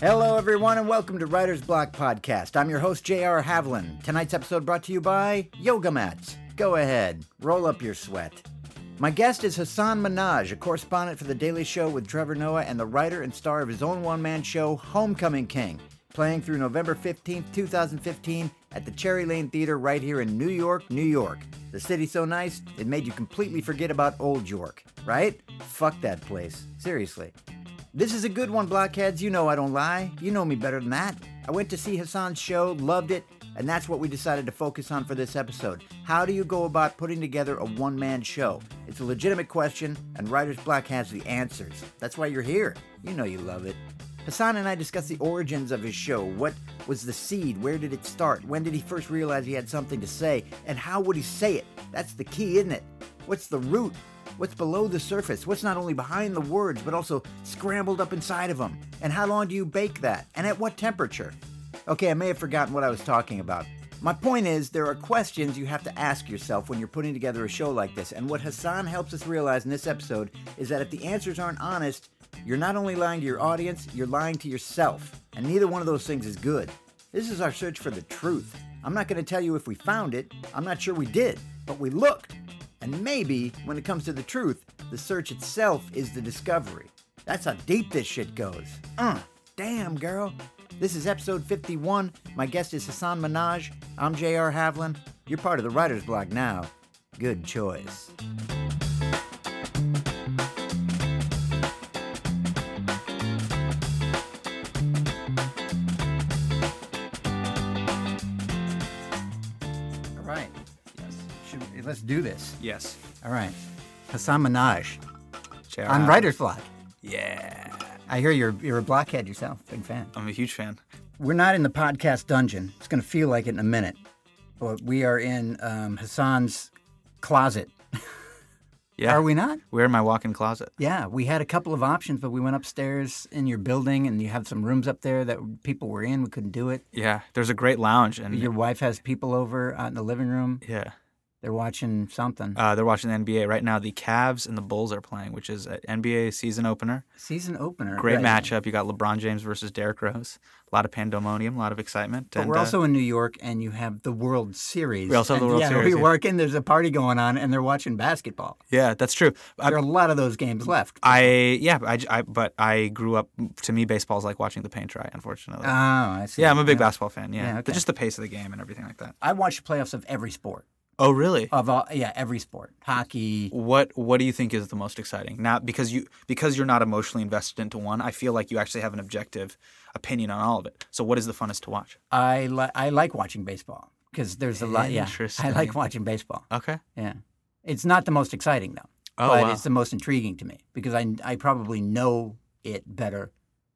Hello, everyone, and welcome to Writer's Block Podcast. I'm your host, J.R. Havlin. Tonight's episode brought to you by Yoga Mats. Go ahead, roll up your sweat. My guest is Hasan Minhaj, a correspondent for The Daily Show with Trevor Noah and the writer and star of his own one man show, Homecoming King, playing through November 15th, 2015, at the Cherry Lane Theater right here in New York, New York. The city's so nice, it made you completely forget about Old York, right? Fuck that place. Seriously. This is a good one, blockheads. You know I don't lie. You know me better than that. I went to see Hasan's show, loved it, and that's what we decided to focus on for this episode. How do you go about putting together a one man show? It's a legitimate question, and Writer's Block has the answers. That's why you're here. You know you love it. Hasan and I discussed the origins of his show. What was the seed? Where did it start? When did he first realize he had something to say? And how would he say it? That's the key, isn't it? What's the root? What's below the surface? What's not only behind the words, but also scrambled up inside of them? And how long do you bake that? And at what temperature? Okay, I may have forgotten what I was talking about. My point is, there are questions you have to ask yourself when you're putting together a show like this. And what Hasan helps us realize in this episode is that if the answers aren't honest, you're not only lying to your audience, you're lying to yourself. And neither one of those things is good. This is our search for the truth. I'm not going to tell you if we found it, I'm not sure we did, but we looked. And maybe, when it comes to the truth, the search itself is the discovery. That's how deep this shit goes. Uh, damn, girl. This is episode 51. My guest is Hasan Minhaj. I'm J.R. Havlin. You're part of the writer's block now. Good choice. Do this. Yes. All right. Hasan Minhaj JR. on Writer's Block. Yeah. I hear you're you're a blockhead yourself, big fan. I'm a huge fan. We're not in the podcast dungeon. It's going to feel like it in a minute, but we are in um, Hasan's closet. Yeah. Are we not? We're in my walk-in closet. Yeah, we had a couple of options, but we went upstairs in your building, and you have some rooms up there that people were in. We couldn't do it. Yeah. There's a great lounge, and Your wife has people over out in the living room. yeah, They're watching something. uh, they're watching the NBA right now. The Cavs and the Bulls are playing, which is an NBA season opener. Season opener. Great right. matchup. You got LeBron James versus Derrick Rose. A lot of pandemonium, a lot of excitement. But and, we're uh, also in New York, and you have the World Series. We also have the World yeah, Series, we yeah. work in. There's a party going on, and they're watching basketball. yeah, that's true. I, There are a lot of those games left. I yeah, I, I but I grew up. To me, baseball's like watching the paint dry. Unfortunately. Oh, I see. yeah, I'm a big basketball fan. Yeah, Yeah, But okay. just the pace of the game and everything like that. I watch playoffs of every sport. Oh, really? Of all, yeah, every sport. Hockey. what what do you think is the most exciting Not because you because you're not emotionally invested into one i feel like you actually have an objective opinion on all of it so what is the funnest to watch I li- I like watching baseball because there's a lot. Yeah, I like watching baseball. okay Yeah, it's not the most exciting though, oh but wow. it's the most intriguing to me because I I probably know it better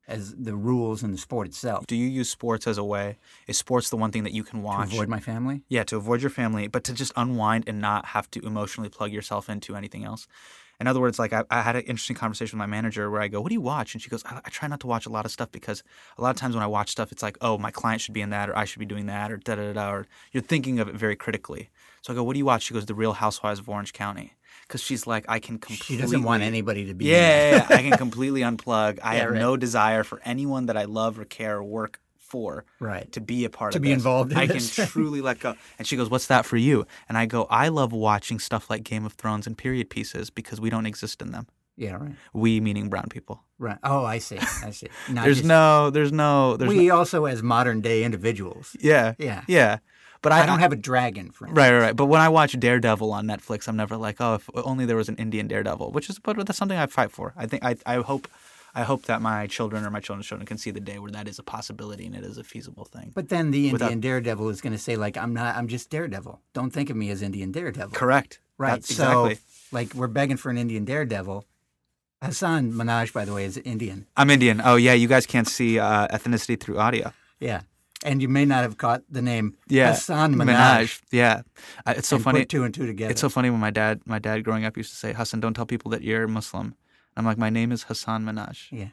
as the rules and the sport itself. do you use sports as a way is sports the one thing that you can watch? To avoid my family. yeah to avoid your family but to just unwind and not have to emotionally plug yourself into anything else in other words like i, I had an interesting conversation with my manager where i go what do you watch and she goes I, I try not to watch a lot of stuff because a lot of times when i watch stuff it's like oh my client should be in that or i should be doing that or da da da da or you're thinking of it very critically so i go what do you watch she goes the real housewives of orange county because she's like i can completely She doesn't want anybody to be. yeah, yeah, yeah. I can completely unplug. I Yeah, have right. no desire for anyone that I love or care or work for Right. to be a part To of be this. involved in I this. can truly let go. And she goes, "What's that for you?" And I go, "I love watching stuff like Game of Thrones and period pieces because we don't exist in them. Yeah. Right. We meaning brown people. Right. Oh, I see. I see. There's just- no, there's no, there's we no, also as modern day individuals. yeah, Yeah. yeah. But I, I, don't have a dragon, for Right, right, right. But when I watch Daredevil on Netflix, I'm never like, oh, if only there was an Indian Daredevil, which is, but that's something I fight for. I think, I, I hope, I hope that my children or my children's children can see the day where that is a possibility and it is a feasible thing. But then the Indian Without- Daredevil is going to say like, "I'm not. I'm just Daredevil. Don't think of me as Indian Daredevil." Correct. Right. That's so, exactly. like, we're begging for an Indian Daredevil. Hasan Minhaj, by the way, is Indian. I'm Indian. Oh yeah, you guys can't see uh, ethnicity through audio. Yeah. And you may not have caught the name Yeah, Hasan Minhaj. Yeah, uh, it's so and funny. Put two and two together. It's so funny when my dad, my dad growing up used to say, "Hasan, don't tell people that you're Muslim." I'm like, my name is Hasan Minhaj. yeah.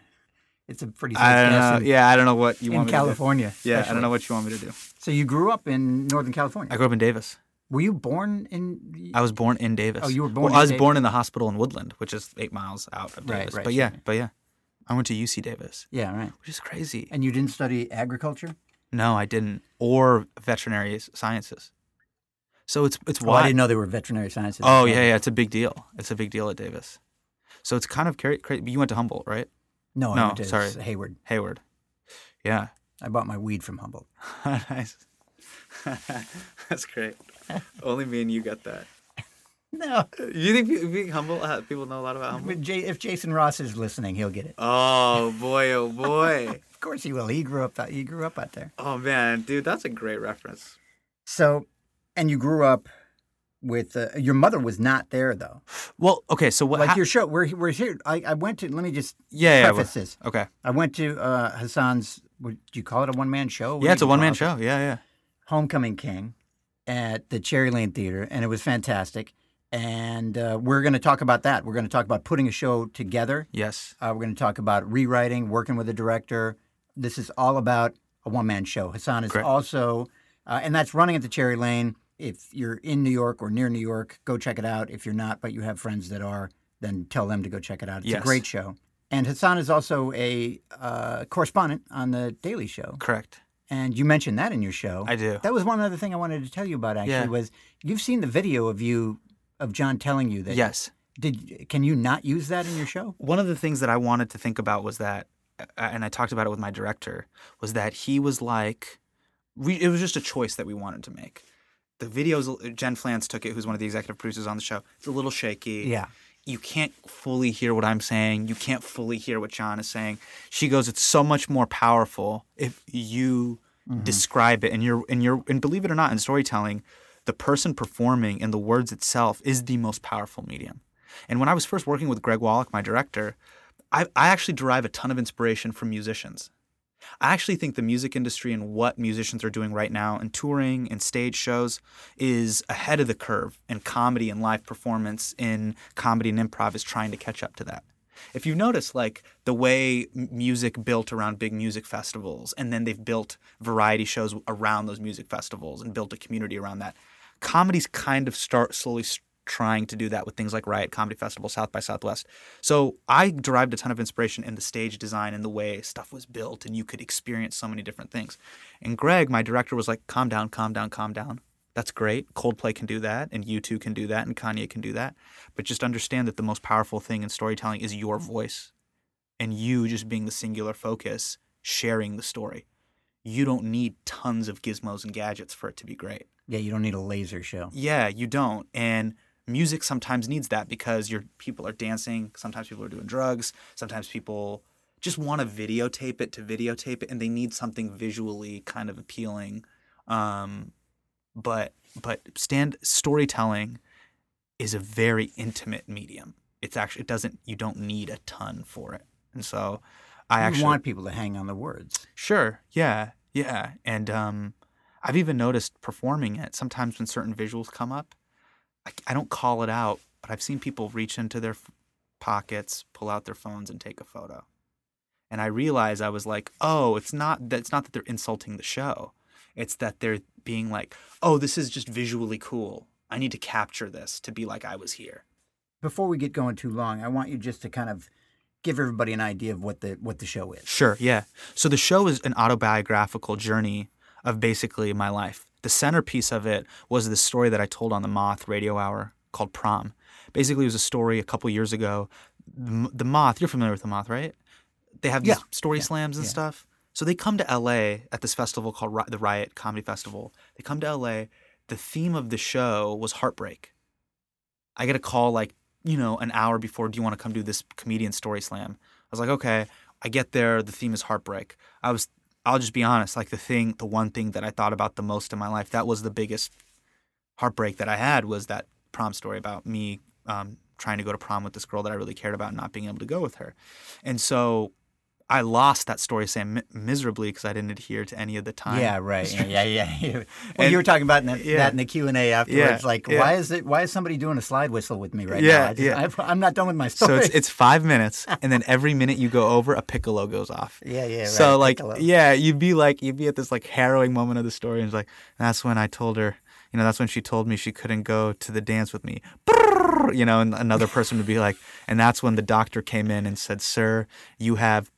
It's a pretty I don't know. in, Yeah, I don't know what you in want me California. to do. Yeah, I don't know what you want me to do. So you grew up in Northern California. I grew up in Davis. Were you born in? I was born in Davis. Oh, you were born Well, in I was Davis. born in the hospital in Woodland, which is eight miles out of Right, Davis. right, but yeah, right. but yeah, I went to UC Davis, yeah, right. which is crazy. And you didn't study agriculture? No, I didn't, or veterinary sciences. So it's it's Oh, why. I didn't know there were veterinary sciences. Oh yeah, yeah, it's a big deal. It's a big deal at Davis. So it's kind of crazy. You went to Humboldt, right? No, I No, went to sorry. Hayward. Hayward. Yeah. I bought my weed from Humboldt. nice. That's great. Only me and you get that. No, You think being humble? People know a lot about humble. if Jason Ross is listening, he'll get it. Oh boy! Oh boy! Of course he will. He grew up. He grew up out there. oh man, dude, that's a great reference. So, and you grew up with uh, your mother was not there though. Well, okay. So what? Like hap- your show, we're we're here. I, I went to. Let me just yeah, yeah. preface this. okay. I went to uh, Hasan's. Would you call it a one man show? What Yeah, it's a one man show. Yeah, yeah. Homecoming King at the Cherry Lane Theater, and it was fantastic. And uh, we're going to talk about that. We're going to talk about putting a show together. Yes. Uh, we're going to talk about rewriting, working with a director. This is all about a one man show. Hasan is Correct. also, uh, and that's running at the Cherry Lane. If you're in New York or near New York, go check it out. If you're not, but you have friends that are, then tell them to go check it out. It's Yes. a great show. And Hasan is also a uh, correspondent on the Daily Show. Correct. And you mentioned that in your show. I do. That was one other thing I wanted to tell you about. Actually, Yeah. was you've seen the video of you of Jon telling you that. Yes. Did can you not use that in your show? One of the things that I wanted to think about was that, and I talked about it with my director, was that he was like, we, it was just a choice that we wanted to make. The videos, Jen Flanz took it, who's one of the executive producers on the show. It's a little shaky. Yeah. you can't fully hear what I'm saying. You can't fully hear what Jon is saying. She goes, it's so much more powerful if you mm-hmm. describe it and you're and you're and believe it or not, in storytelling, the person performing and the words itself is the most powerful medium. And when I was first working with Greg Walloch, my director, I, I actually derive a ton of inspiration from musicians. I actually think the music industry and what musicians are doing right now in touring and stage shows is ahead of the curve, and comedy and live performance in comedy and improv is trying to catch up to that. If you notice, like the way music built around big music festivals, and then they've built variety shows around those music festivals and built a community around that, comedy's kind of start slowly trying to do that with things like Riot Comedy Festival, South by Southwest. So I derived a ton of inspiration in the stage design and the way stuff was built, and you could experience so many different things. And Greg, my director, was like, "Calm down, calm down, calm down. That's great. Coldplay can do that, and U2 can do that, and Kanye can do that. But just understand that the most powerful thing in storytelling is your voice, and you just being the singular focus, sharing the story. You don't need tons of gizmos and gadgets for it to be great." Yeah, you don't need a laser show. Yeah, you don't. And music sometimes needs that because your people are dancing, sometimes people are doing drugs, sometimes people just want to videotape it to videotape it and they need something visually kind of appealing. Um, but but stand storytelling is a very intimate medium. It's actually it doesn't you don't need a ton for it. And so I you actually want people to hang on the words. Sure. Yeah. Yeah. And um, I've even noticed performing it sometimes when certain visuals come up, I, I don't call it out, but I've seen people reach into their f- pockets, pull out their phones, and take a photo. And I realized I was like, oh, it's not that it's not that they're insulting the show. It's that they're being like, oh, this is just visually cool. I need to capture this to be like I was here. Before we get going too long, I want you just to kind of give everybody an idea of what the what the show is. Sure, yeah. So the show is an autobiographical journey of basically my life. The centerpiece of it was the story that I told on the Moth radio hour called Prom. Basically, it was a story a couple years ago. The, the Moth, you're familiar with the Moth, right? They have these Yeah, story yeah, slams and yeah. stuff. So they come to LA at this festival called Ri- the Riot Comedy Festival. They come to LA. The theme of the show was heartbreak. I get a call like, you know, an hour before, do you want to come do this comedian story slam? I was like, okay. I get there, the theme is heartbreak. I was I'll just be honest, like the thing the one thing that I thought about the most in my life, that was the biggest heartbreak that I had was that prom story about me um, trying to go to prom with this girl that I really cared about and not being able to go with her. And so I lost that story slam miserably because I didn't adhere to any of the time. Yeah, right. Yeah, yeah, yeah. Well, And- you were talking about that, yeah. that in the Q and A afterwards. Yeah, Like, why is it? Why is somebody doing a slide whistle with me right now? I just, yeah. I, I'm not done with my story. So it's it's five minutes, and then every minute you go over, a piccolo goes off. yeah, yeah. Right. so like Piccolo. yeah you'd be like you'd be at this like harrowing moment of the story and it's like that's when i told her you know that's when she told me she couldn't go to the dance with me you know and another person would be like and that's when the doctor came in and said sir you have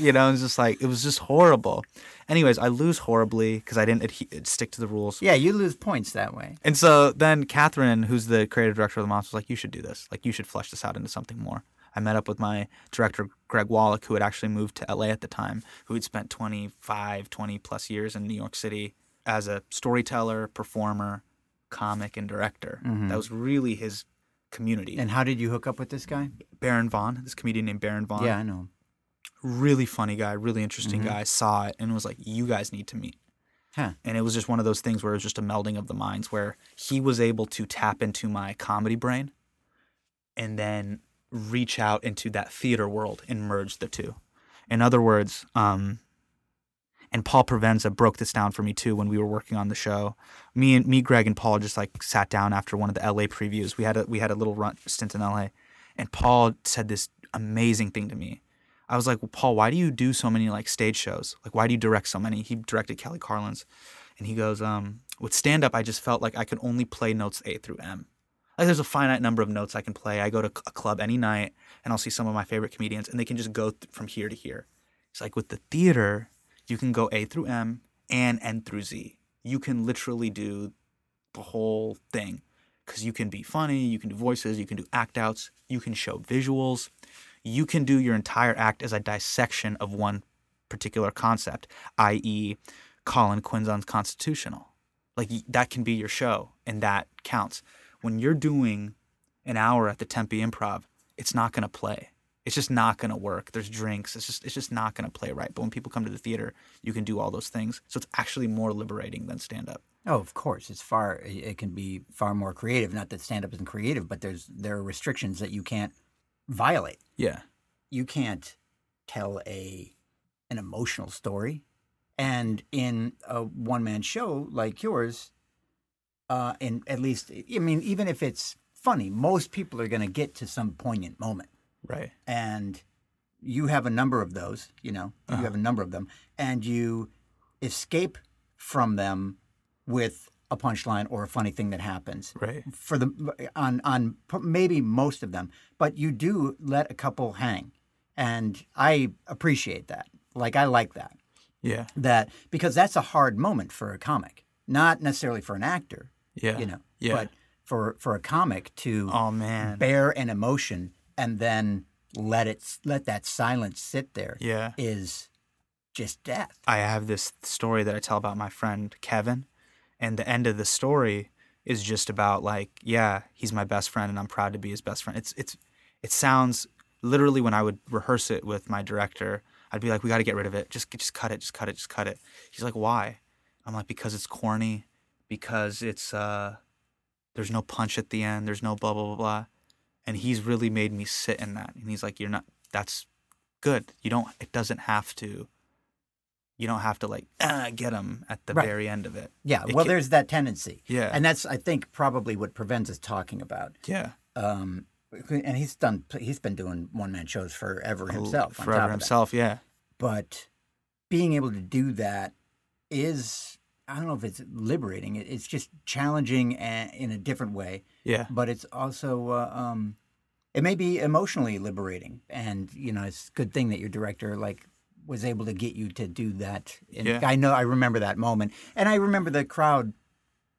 you know it's just like it was just horrible anyways i lose horribly because i didn't adhe- uh, stick to the rules Yeah, you lose points that way. and so then Catherine, who's the creative director of the Monsters, was like, you should do this. Like, you should flesh this out into something more. I met up with my director, Greg Walloch, who had actually moved to LA at the time, who had spent 25, 20 plus years in New York City as a storyteller, performer, comic, and director. That was really his community. And how did you hook up with this guy? Baron Vaughn, this comedian named Baron Vaughn, Yeah, I know. really funny guy, really interesting guy, saw it and was like, you guys need to meet. Huh. and it was just one of those things where it was just a melding of the minds where he was able to tap into my comedy brain and then reach out into that theater world and merge the two in other words um and Paul Provenza broke this down for me too when we were working on the show. Me and me, Greg and Paul just like sat down after one of the LA previews. We had a we had a little run stint in LA, and Paul said this amazing thing to me. I was like, well, Paul, why do you do so many like stage shows? Like, why do you direct so many? He directed Kelly Carlin's, and he goes, um, with stand up, I just felt like I could only play notes A through M. Like, there's a finite number of notes I can play. I go to a club any night, and I'll see some of my favorite comedians, and they can just go th- from here to here. It's like with the theater, you can go A through M and N through Z. You can literally do the whole thing because you can be funny, you can do voices, you can do act outs, you can show visuals, you can do your entire act as a dissection of one particular concept, i.e., Colin Quinn's Unconstitutional. Like that can be your show, and that counts. When you're doing an hour at the Tempe Improv, it's not going to play. It's just not going to work. There's drinks. It's just it's just not going to play right. But when people come to the theater, you can do all those things. So it's actually more liberating than stand up. Oh, of course, it's far. It can be far more creative. Not that stand up isn't creative, but there's there are restrictions that you can't violate. Yeah. You can't tell a an emotional story, and in a one man show like yours, uh, and at least I mean, even if it's funny, most people are going to get to some poignant moment. Right. and you have a number of those, you know, you Uh-huh. have a number of them, and you escape from them with a punchline or a funny thing that happens Right. for the on on maybe most of them, but you do let a couple hang, and I appreciate that. Like I like that Yeah. that because that's a hard moment for a comic, not necessarily for an actor, Yeah. you know, Yeah. but for for a comic to oh man. bear an emotion and then let it let that silence sit there Yeah. is just death. I have this story that I tell about my friend Kevin, and the end of the story is just about like, yeah, he's my best friend, and I'm proud to be his best friend. It's it's it sounds literally when I would rehearse it with my director, I'd be like, we got to get rid of it. Just just cut it. Just cut it. Just cut it. He's like, why? I'm like, because it's corny, because it's uh, there's no punch at the end. There's no blah blah blah blah, and he's really made me sit in that. And he's like, you're not. That's good. You don't. It doesn't have to you don't have to like ah, get them at the Right. very end of it. Yeah, It well, can- there's that tendency, Yeah. and that's I think probably what prevents us talking about. yeah. Um, and he's done. He's been doing one man shows forever himself. on Forever himself. Yeah. But being able to do that is. I don't know if it's liberating. It's just challenging in a different way. Yeah. but it's also uh, um, it may be emotionally liberating, and you know it's a good thing that your director like was able to get you to do that. And Yeah. I know I remember that moment, and I remember the crowd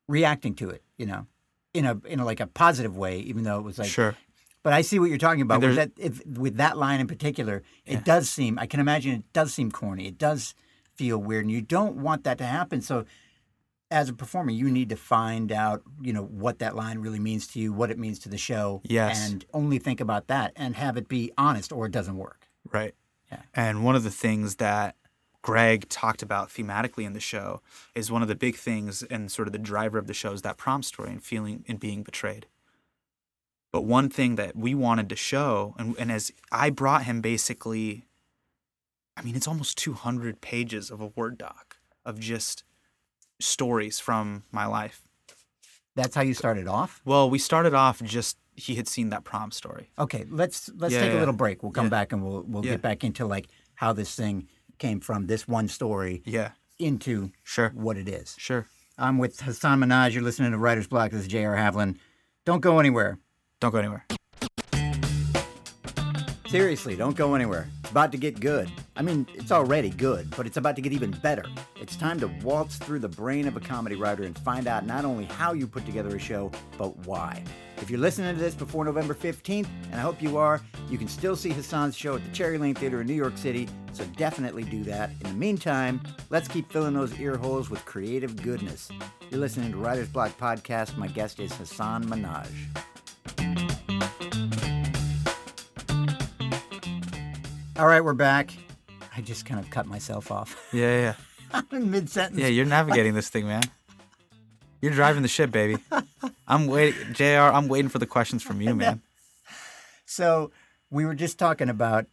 reacting to it. You know, in a in a, like a positive way, even though it was like. sure. But I see what you're talking about with that. If, with that line in particular, it Yeah. does seem. I can imagine it does seem corny. It does feel weird, and you don't want that to happen. So as a performer, you need to find out, you know, what that line really means to you, what it means to the show, Yes. and only think about that and have it be honest, or it doesn't work. Right. Yeah. And one of the things that Greg talked about thematically in the show is one of the big things and sort of the driver of the show is that prom story and feeling and being betrayed. But one thing that we wanted to show, and, and as I brought him basically I mean, it's almost 200 pages of a Word doc of just stories from my life. That's how you started off. Well, we started off just he had seen that prom story. Okay, let's let's Yeah, take a little break. We'll come Yeah. back and we'll we'll Yeah. get back into like how this thing came from this one story Yeah, into sure, what it is. sure. I'm with Hasan Minhaj. You're listening to Writer's Block. This is J.R. Havlin. Don't go anywhere. Don't go anywhere. Seriously, don't go anywhere. It's about to get good. I mean, it's already good, but it's about to get even better. It's time to waltz through the brain of a comedy writer and find out not only how you put together a show, but why. If you're listening to this before November 15th, and I hope you are, you can still see Hasan's show at the Cherry Lane Theater in New York City, so definitely do that. In the meantime, let's keep filling those ear holes with creative goodness. You're listening to Writer's Block Podcast. My guest is Hasan Minhaj. All right, we're back. I just kind of cut myself off. Yeah, yeah, I'm in mid sentence. Yeah, you're navigating this thing, man. You're driving the ship, baby. I'm waiting, Jr. I'm waiting for the questions from you, man. So we were just talking about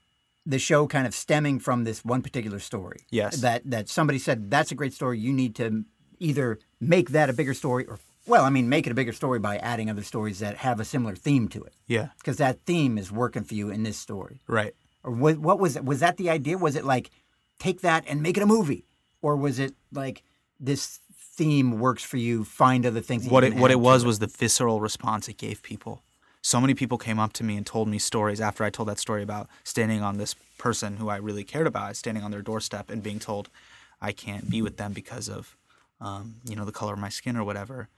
the show kind of stemming from this one particular story. Yes. That that somebody said that's a great story. You need to either make that a bigger story or well, I mean, make it a bigger story by adding other stories that have a similar theme to it. Yeah, Because that theme is working for you in this story. right. Or what, what was it? Was that the idea? Was it like take that and make it a movie, or was it like this theme works for you? Find other things. What it what it was was the visceral response it gave people. So many people came up to me and told me stories after I told that story about standing on this person who I really cared about, standing on their doorstep and being told I can't be with them because of um, you know the color of my skin or whatever.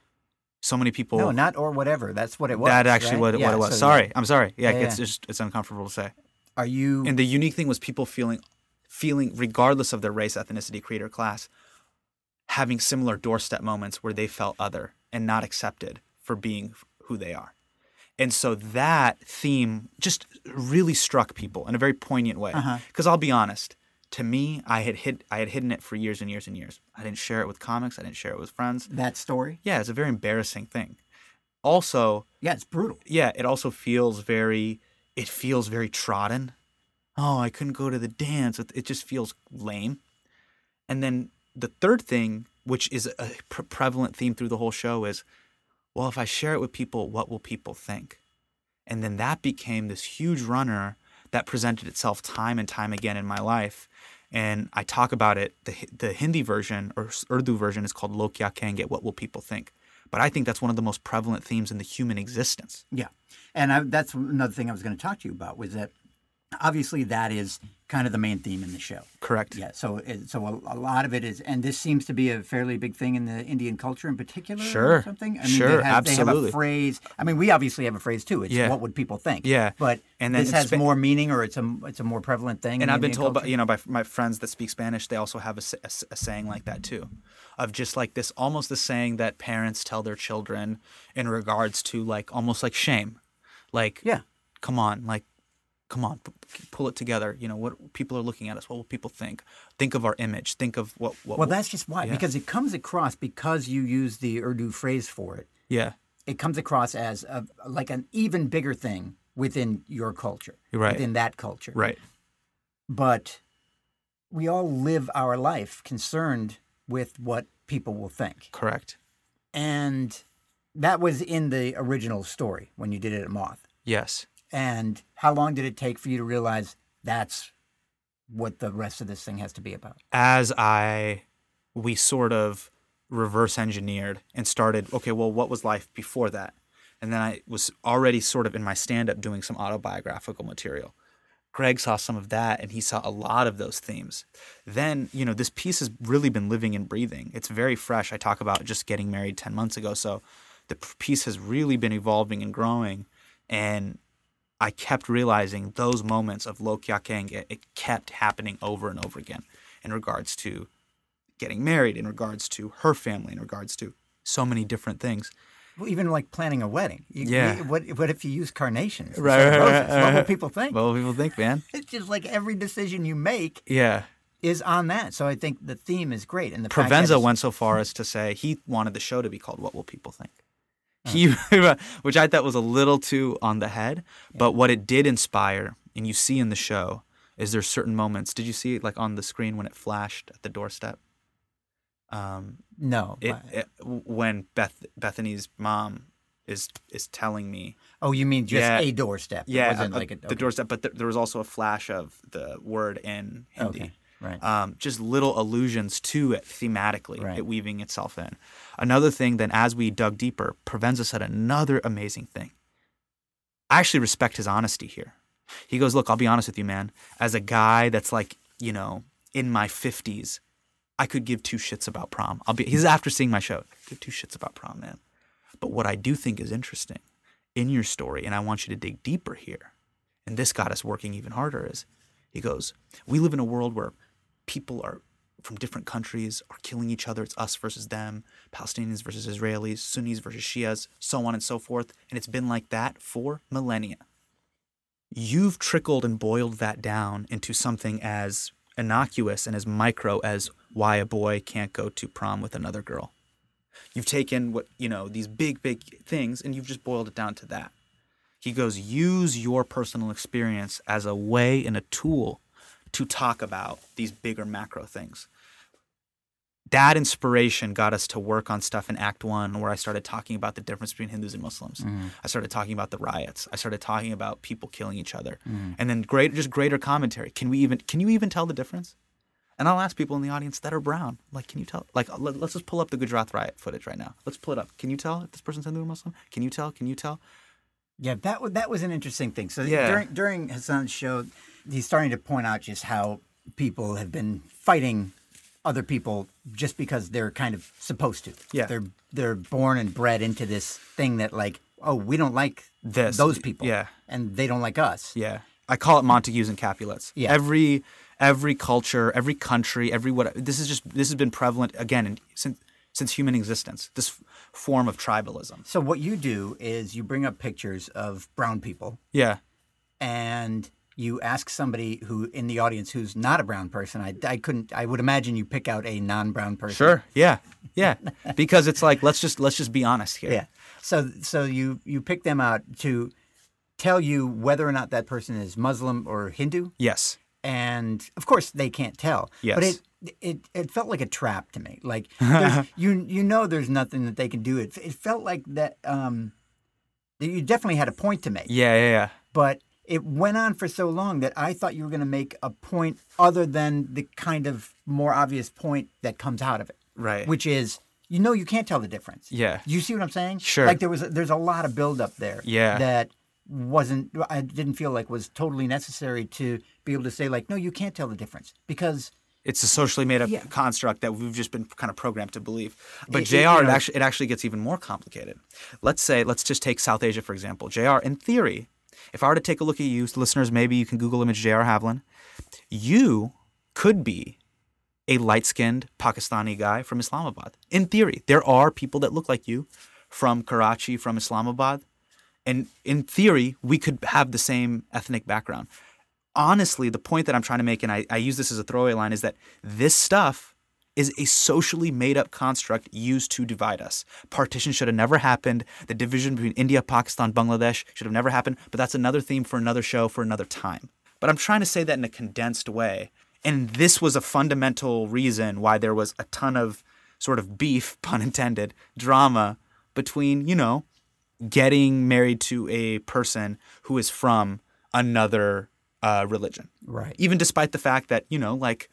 So many people No, not or whatever. That's what it was. that actually right? what, it- Yeah, what it was. so Sorry, I'm sorry. Yeah, Yeah, it's just it's uncomfortable to say. Are you? And the unique thing was people feeling feeling regardless of their race, ethnicity, creed, or class, having similar doorstep moments where they felt other and not accepted for being who they are. And so that theme just really struck people in a very poignant way. Uh-huh. Because I'll be honest, to me, I had hid I had hidden it for years and years and years. I didn't share it with comics. I didn't share it with friends. that story? Yeah, it's a very embarrassing thing. Also, Yeah, it's brutal. yeah, it also feels very it feels very trodden. Oh, I couldn't go to the dance. It just feels lame. And then the third thing, which is a pre- prevalent theme through the whole show, is well, if I share it with people, what will people think? And then that became this huge runner that presented itself time and time again in my life. And I talk about it. The, the Hindi version or Urdu version is called Log Kya Kahenge, What Will People Think? But I think that's one of the most prevalent themes in the human existence. Yeah, and I, that's another thing I was going to talk to you about was that obviously that is kind of the main theme in the show. Correct. Yeah, so it, so a, a lot of it is, and this seems to be a fairly big thing in the Indian culture in particular. Sure. or something. I mean, Sure, they have, They have a phrase. I mean, we obviously have a phrase too. It's Yeah. what would people think? Yeah. but And then this has Spa- more meaning, or it's a it's a more prevalent thing. in and I've been told, by, you know, by my friends that speak Spanish, they also have a, a a saying like that too, of just like this, almost the saying that parents tell their children in regards to like almost like shame, like, Yeah. come on, like, come on, p- pull it together. You know, what people are looking at us. What will people think? Think of our image. Think of what. what Well, that's just why Yeah. because it comes across because you use the Urdu phrase for it. yeah, It comes across as a, like an even bigger thing within your culture, Right. within that culture. right, but we all live our life concerned with what people will think. correct. And that was in the original story when you did it at Moth. Yes. And how long did it take for you to realize that's what the rest of this thing has to be about? as I we sort of reverse engineered and started okay well what was life before that? And then I was already sort of in my stand up doing some autobiographical material. Greg saw some of that and he saw a lot of those themes. Then you know this piece has really been living and breathing. It's very fresh. I talk about just getting married 10 months ago. So the piece has really been evolving and growing. And I kept realizing those moments of Log Kya Kahenge, it, it kept happening over and over again in regards to getting married, in regards to her family, in regards to so many different things. Well, even like planning a wedding. You- Yeah. you- what, what if you use carnations? Right, right, roses? right, What will people think? What will people think, man? It's just like every decision you make Yeah. is on that. So I think the theme is great. And the Provenza went so far as to say he wanted the show to be called "What Will People Think." He, which I thought was a little too on the head, but what it did inspire, and you see in the show, is there certain moments? Did you see it like on the screen when it flashed at the doorstep? Um, No. it, it when Beth Bethany's mom is is telling me oh, you mean just yeah. a doorstep? It yeah wasn't uh, like a, the doorstep, but th- there was also a flash of the word in Hindi. Okay. Right. um, just little allusions to it thematically, Right. it weaving itself in. Another thing, then, as we dug deeper, Provenza said another amazing thing. I actually respect his honesty here. He goes, Look, I'll be honest with you, man. As a guy that's like, you know, in my 50s, I could give two shits about prom. I'll be, he's after seeing my show. Give two shits about prom, man. But what I do think is interesting in your story, and I want you to dig deeper here, and this got us working even harder, is he goes, We live in a world where people are from different countries are killing each other. It's us versus them, Palestinians versus Israelis, Sunnis versus Shias, so on and so forth. And it's been like that for millennia. You've trickled and boiled that down into something as innocuous and as micro as why a boy can't go to prom with another girl. You've taken what, you know, these big, big things and you've just boiled it down to that. He goes, use your personal experience as a way and a tool to talk about these bigger macro things. That inspiration got us to work on stuff in Act One, where I started talking about the difference between Hindus and Muslims. Mm-hmm. I started talking about the riots. I started talking about people killing each other, mm-hmm. and then great, just greater commentary. Can we even? Can you even tell the difference? And I'll ask people in the audience that are brown, like, can you tell? Like, let, us just pull up the Gujarat riot footage right now. Let's pull it up. Can you tell if this person's Hindu or Muslim? Can you tell? Can you tell? Yeah, that was that was an interesting thing. So Yeah. during during Hasan's show, he's starting to point out just how people have been fighting other people just because they're kind of supposed to. Yeah. they're they're born and bred into this thing that like, oh, we don't like This. those people, Yeah. and they don't like us. Yeah, I call it Montagues and Capulets. Yeah. Every every culture, every country, every what. This is just this has been prevalent again in, since since human existence. This f- form of tribalism. So what you do is you bring up pictures of brown people Yeah. and you ask somebody who in the audience who's not a brown person. I, I couldn't. I would imagine you pick out a non-brown person. Sure. Yeah. Yeah. because it's like let's just let's just be honest here. Yeah. So so you you pick them out to tell you whether or not that person is Muslim or Hindu, Yes. and of course they can't tell. Yes. But it it it felt like a trap to me. Like you you know there's nothing that they can do. It it felt like that um that you definitely had a point to make. Yeah. Yeah. Yeah. But it went on for so long that I thought you were going to make a point other than the kind of more obvious point that comes out of it, Right. which is you know you can't tell the difference. Yeah. You see what I'm saying? Sure. Like there was a, there's a lot of buildup there. Yeah. That wasn't I didn't feel like was totally necessary to be able to say like no you can't tell the difference because it's a socially made up Yeah. construct that we've just been kind of programmed to believe. But It- JR, it- it, you know- actually it actually gets even more complicated. Let's say let's just take South Asia for example. JR, in theory, if I were to take a look at you, listeners, maybe you can Google image J.R. Havlin. You could be a light skinned Pakistani guy from Islamabad. In theory, there are people that look like you from Karachi, from Islamabad. And in theory, we could have the same ethnic background. Honestly, the point that I'm trying to make, and I, I use this as a throwaway line, is that this stuff is a socially made up construct used to divide us. Partition should have never happened. The division between India, Pakistan, Bangladesh should have never happened. But that's another theme for another show for another time. But I'm trying to say that in a condensed way. And this was a fundamental reason why there was a ton of sort of beef, pun intended, drama between, you know, getting married to a person who is from another uh, religion. Right. Even despite the fact that, you know, like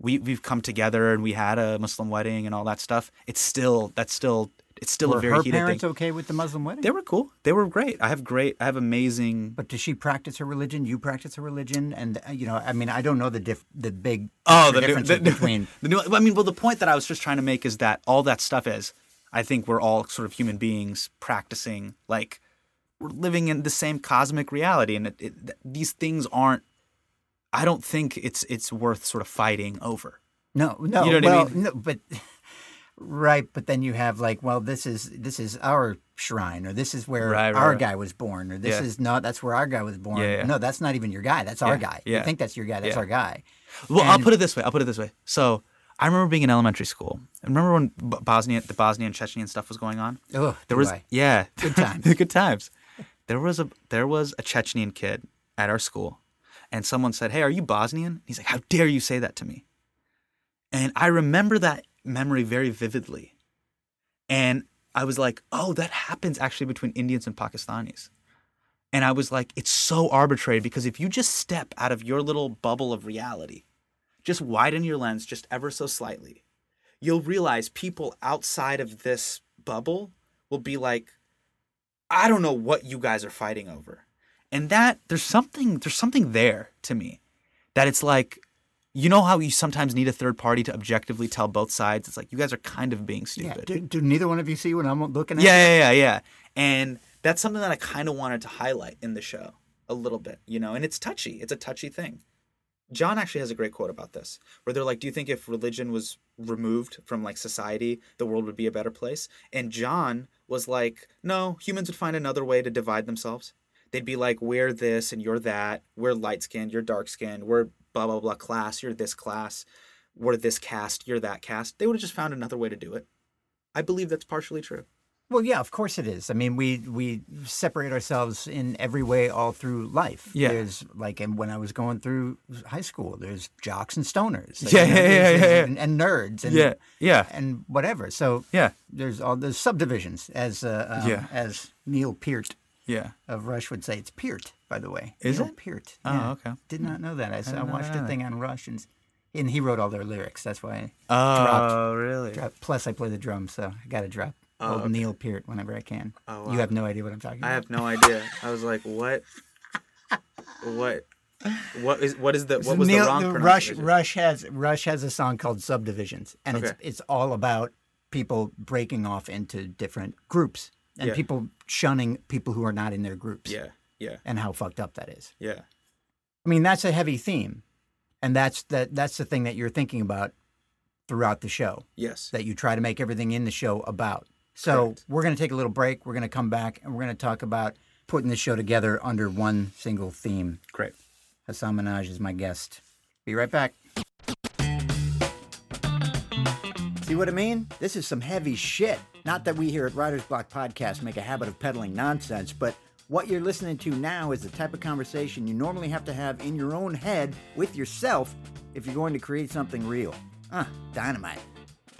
we, we've come together and we had a Muslim wedding and all that stuff, it's still, that's still, it's still were a very her heated parents thing. okay with the Muslim wedding? They were cool. They were great. I have great, I have amazing. but does she practice her religion? You practice her religion, and uh, you know, I mean, I don't know the diff- the big Oh, the the, new- the, between the new, I mean, well, the point that I was just trying to make is that all that stuff is, I think we're all sort of human beings practicing, like, we're living in the same cosmic reality, and it, it, these things aren't. I don't think it's it's worth sort of fighting over. No, no. You know what I well, mean? no, but right, but then you have like, well, this is this is our shrine, or this is where Right, right, our right. guy was born, or this Yeah. is not that's where our guy was born. Yeah, yeah. No, that's not even your guy. That's our guy. You think that's your guy? That's our guy. Well, I'll put it this way. I'll put it this way. So I remember being in elementary school. I remember when Bosnia, the Bosnian Chechnyan stuff was going on. Oh, There was I? yeah, Good times. good times. There was a there was a Chechnyan kid at our school, and someone said, "Hey, are you Bosnian?" He's like, "How dare you say that to me?" And I remember that memory very vividly. And I was like, "Oh, that happens actually between Indians and Pakistanis." And I was like, "It's so arbitrary because if you just step out of your little bubble of reality, just widen your lens just ever so slightly, you'll realize people outside of this bubble will be like, I don't know what you guys are fighting over. And that there's something there's something there to me that it's like you know how you sometimes need a third party to objectively tell both sides. It's like you guys are kind of being Yeah. stupid. Do, do neither one of you see what I'm looking at? Yeah, yeah, yeah, yeah. And that's something that I kind of wanted to highlight in the show a little bit, you know, and it's touchy. It's a touchy thing. Jon actually has a great quote about this, where they're like, Do you think if religion was removed from like society, the world would be a better place? And Jon was like, No, humans would find another way to divide themselves. They'd be like, We're this and you're that. We're light skinned, you're dark skinned. We're blah, blah, blah class, you're this class. We're this cast, you're that cast. They would have just found another way to do it. I believe that's partially true. Well, yeah, of course it is. I mean, we we separate ourselves in every way all through life. Yeah. There's like, and when I was going through high school, there's jocks and stoners. Yeah, you know, yeah, yeah, yeah, yeah. And, and nerds. And, Yeah, yeah, And whatever. So yeah, there's all there's subdivisions, as uh, um, Yeah. as Neil Peart yeah. of Rush would say. It's Peart, by the way. Is Neil it? Peart. Oh, Yeah. okay. Did not know that. I, saw, I didn't watched that a thing on Rush, and, and he wrote all their lyrics. That's why I Oh, dropped. really? dropped. Plus, I play the drums, so I got to drop oh, old Neil Peart whenever I can. Oh, wow. You have no idea what I'm talking about. I have no idea. I was like, what? What? What is what is the what was Neil, the wrong Rush? Rush has Rush has a song called Subdivisions, and it's it's all about people breaking off into different groups and Yeah. people shunning people who are not in their groups. Yeah, yeah, and how fucked up that is. yeah, I mean, that's a heavy theme, and that's that that's the thing that you're thinking about throughout the show. yes. That you try to make everything in the show about. So Correct. we're going to take a little break. We're going to come back and we're going to talk about putting the show together under one single theme. Great. Hasan Minhaj is my guest. Be right back. See what I mean? This is some heavy shit. Not that we here at Writer's Block Podcast make a habit of peddling nonsense, but what you're listening to now is the type of conversation you normally have to have in your own head with yourself if you're going to create something real. Ah, dynamite.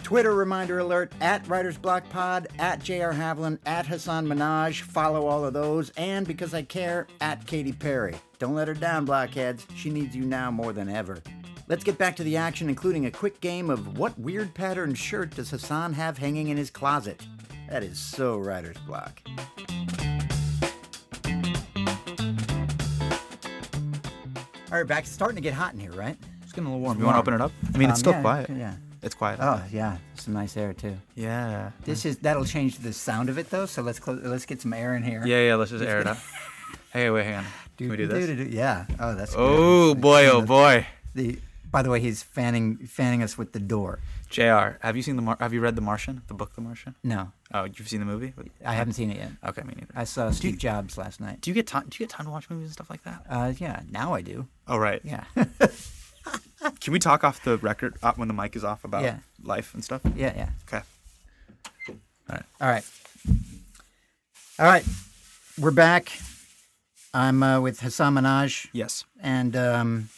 Twitter reminder alert at Writers Block Pod, at JR Havlin, at Hasan Minhaj. Follow all of those. And because I care, at Katy Perry. Don't let her down, blockheads. She needs you now more than ever. Let's get back to the action, including a quick game of what weird pattern shirt does Hasan have hanging in his closet? That is so Writer's Block. All right, back. It's starting to get hot in here, right? It's getting a little warm. You want to open it up? I mean, it's Um, still yeah, quiet. Yeah. It's quiet. Oh yeah, some nice air too. yeah. This is that'll change the sound of it though. So let's close, let's get some air in here. Yeah, yeah. Let's just air it up. Hey, wait, hang on. Can we do this? Do-do-do-do. Yeah. Oh, that's. good. Oh boy, oh boy. The by the way, he's fanning fanning us with the door. Jr. Have you seen the Mar- Have you read The Martian? The book The Martian? No, Oh, you've seen the movie? I haven't seen it yet. Okay, me neither. I saw Steve Jobs last night. Do you get time? Do you get time to watch movies and stuff like that? Uh, yeah. Now I do. Oh right. Yeah. Can we talk off the record uh, when the mic is off about Yeah. life and stuff? yeah. Yeah. Okay. All right. All right. We're back. I'm uh, with Hasan Minhaj Yes. and um,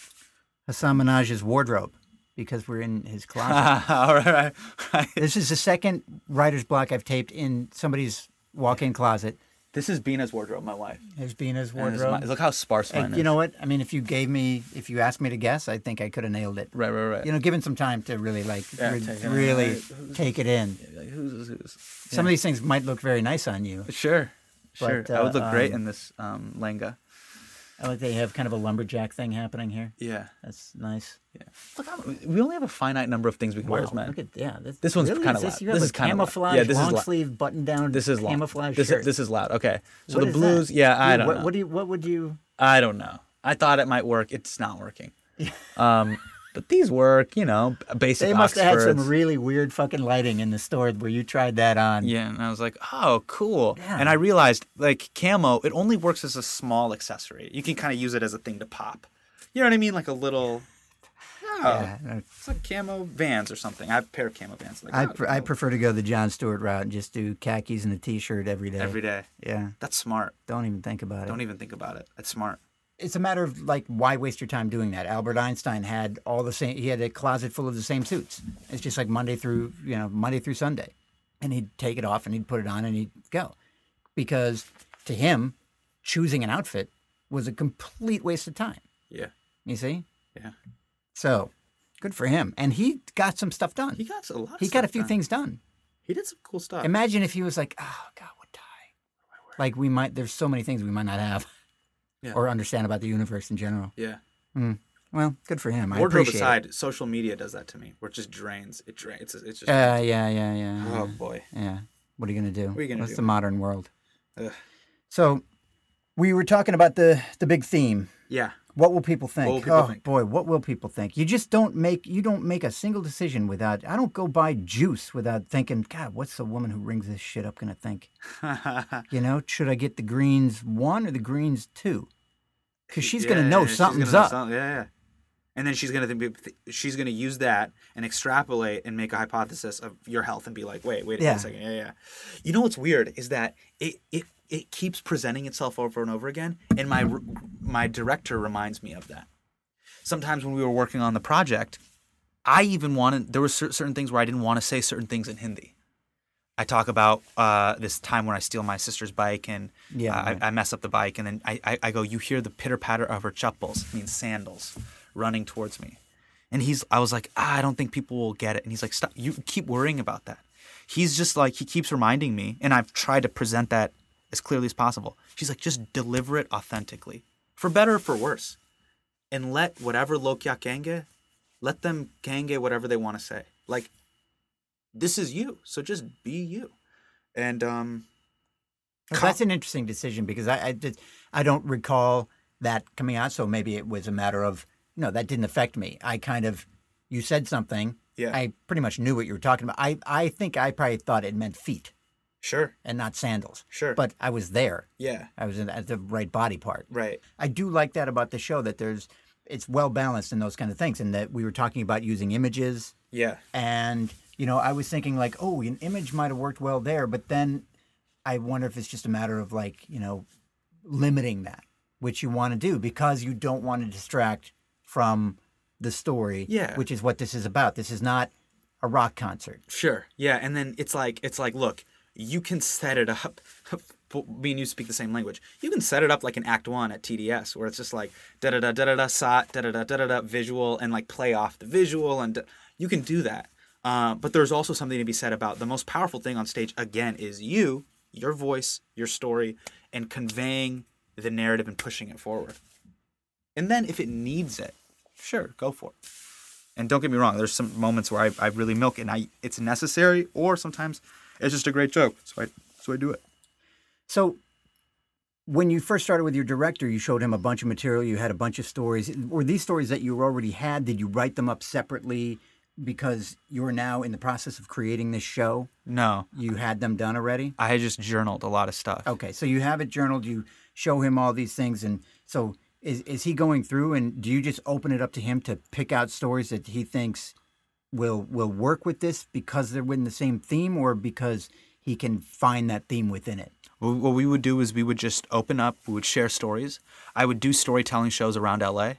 Hasan Minhaj's wardrobe because we're in his closet. All right. right, right. This is the second writer's block I've taped in somebody's walk-in closet. This is Beena's wardrobe, my wife. There's Beena's And this is wardrobe. my- look how sparse mine And is. you know what? I mean, if you gave me, if you asked me to guess, I think I could have nailed it. Right, right, right. You know, given some time to really like Yeah, re- take it. really take it in. Like, who's, who's, who's? Some of these things might look very nice on you. Sure. Sure. But, I would uh, look great um, in this um, lehenga. I like they have kind of a lumberjack thing happening here. Yeah. That's nice. Yeah. Look, I'm, we only have a finite number of things we can wear as men. Look at yeah. This, This one's really, kinda is loud. You have This is camouflage Yeah, this is long loud. sleeve button down. this is loud. camouflage This is this is loud. Okay. So What the is that? blues, yeah, I Dude, don't what, know. What do you? What would you? I don't know. I thought it might work. It's not working. um, but these work. You know, basic. They must have had some really weird fucking lighting in the store where you tried that on. Yeah, and I was like, oh, cool. Yeah. And I realized, like, camo, it only works as a small accessory. You can kind of use it as a thing to pop. You know what I mean? Like a little. Oh, Yeah, It's like camo vans or something. I have a pair of camo vans. Like, I, oh, pr- I prefer to go the Jon Stewart route and just do khakis and a t-shirt every day. every day. Yeah, That's smart. don't even think about it. Don't even think about it. It's smart. It's a matter of like why waste your time doing that. Albert Einstein had all the same. He had a closet full of the same suits. It's just like Monday through you know Monday through Sunday, and he'd take it off and he'd put it on and he'd go, because to him, choosing an outfit was a complete waste of time. Yeah. You see, Yeah. so good for him, and he got some stuff done. He got a lot. Of He got a few done. things done. He did some cool stuff. Imagine if he was like, "Oh God, what die?" Like we might. There's so many things we might not have, Yeah. or understand about the universe in general. yeah. Well, good for him. I Wardrobe appreciate aside, social media does that to me, where it just drains. It drains. It's, it's just. it. Uh, yeah, yeah, yeah. oh yeah. boy. Yeah. What are you gonna do? What are you gonna What's do? the modern world? Ugh. So, we were talking about the the big theme. Yeah. What will people think? will people oh think? boy, what will people think? You just don't make you don't make a single decision without. I don't go buy juice without thinking. God, what's the woman who rings this shit up gonna think? You know, should I get the greens one or the greens two? Because she's gonna know yeah, something's gonna know up. yeah, yeah. And then she's gonna think, she's gonna use that and extrapolate and make a hypothesis of your health and be like, wait, wait Yeah. a second, yeah, yeah. You know what's weird is that it it it keeps presenting itself over and over again, and my my director reminds me of that. Sometimes when we were working on the project, I even wanted there were certain things where I didn't want to say certain things in Hindi. I talk about uh, this time when I steal my sister's bike and Yeah, I, right. I mess up the bike, and then I, I, I go, you hear the pitter patter of her chappals, means sandals, running towards me. And he's, I was like, ah, I don't think people will get it. And he's like, stop, you keep worrying about that. He's just like, he keeps reminding me, and I've tried to present that as clearly as possible. She's like, just deliver it authentically, for better or for worse. And let whatever Log Kya Kahenge, let them Genge whatever they want to say. Like, this is you, so just be you. And um, Well, that's an interesting decision because I I, did, I don't recall that coming out. So maybe it was a matter of no, that didn't affect me. I kind of you said something. Yeah. I pretty much knew what you were talking about. I I think I probably thought it meant feet sure, and not sandals. sure, But I was there. yeah, I was in, at the right body part. right. I do like that about the show that there's it's well balanced in those kind of things, and that we were talking about using images Yeah, and you know i was thinking like oh an image might have worked well there but then i wonder if it's just a matter of like you know limiting that which you want to do because you don't want to distract from the story Yeah. which is what this is about this is not a rock concert sure. Yeah, and then it's like it's like look, you can set it up. Me and you speak the same language. You can set it up like an Act One at TDS, where it's just like da da da da da da sot da da da da da visual and like play off the visual, and you can do that. Uh, but there's also something to be said about the most powerful thing on stage. Again, is you, your voice, your story, and conveying the narrative and pushing it forward. And then if it needs it, sure, go for it. And don't get me wrong, there's some moments where I, I really milk it and I it's necessary, or sometimes it's just a great joke. So I so I do it. so when you first started with your director you showed him a bunch of material you had a bunch of stories were these stories that you already had did you write them up separately because you're now in the process of creating this show No. you had them done already I had just journaled a lot of stuff. Okay, so you have it journaled. You show him all these things, and so is is he going through? And do you just open it up to him to pick out stories that he thinks will will work with this because they're within the same theme, or because he can find that theme within it? What we would do is we would just open up, we would share stories. I would do storytelling shows around LA,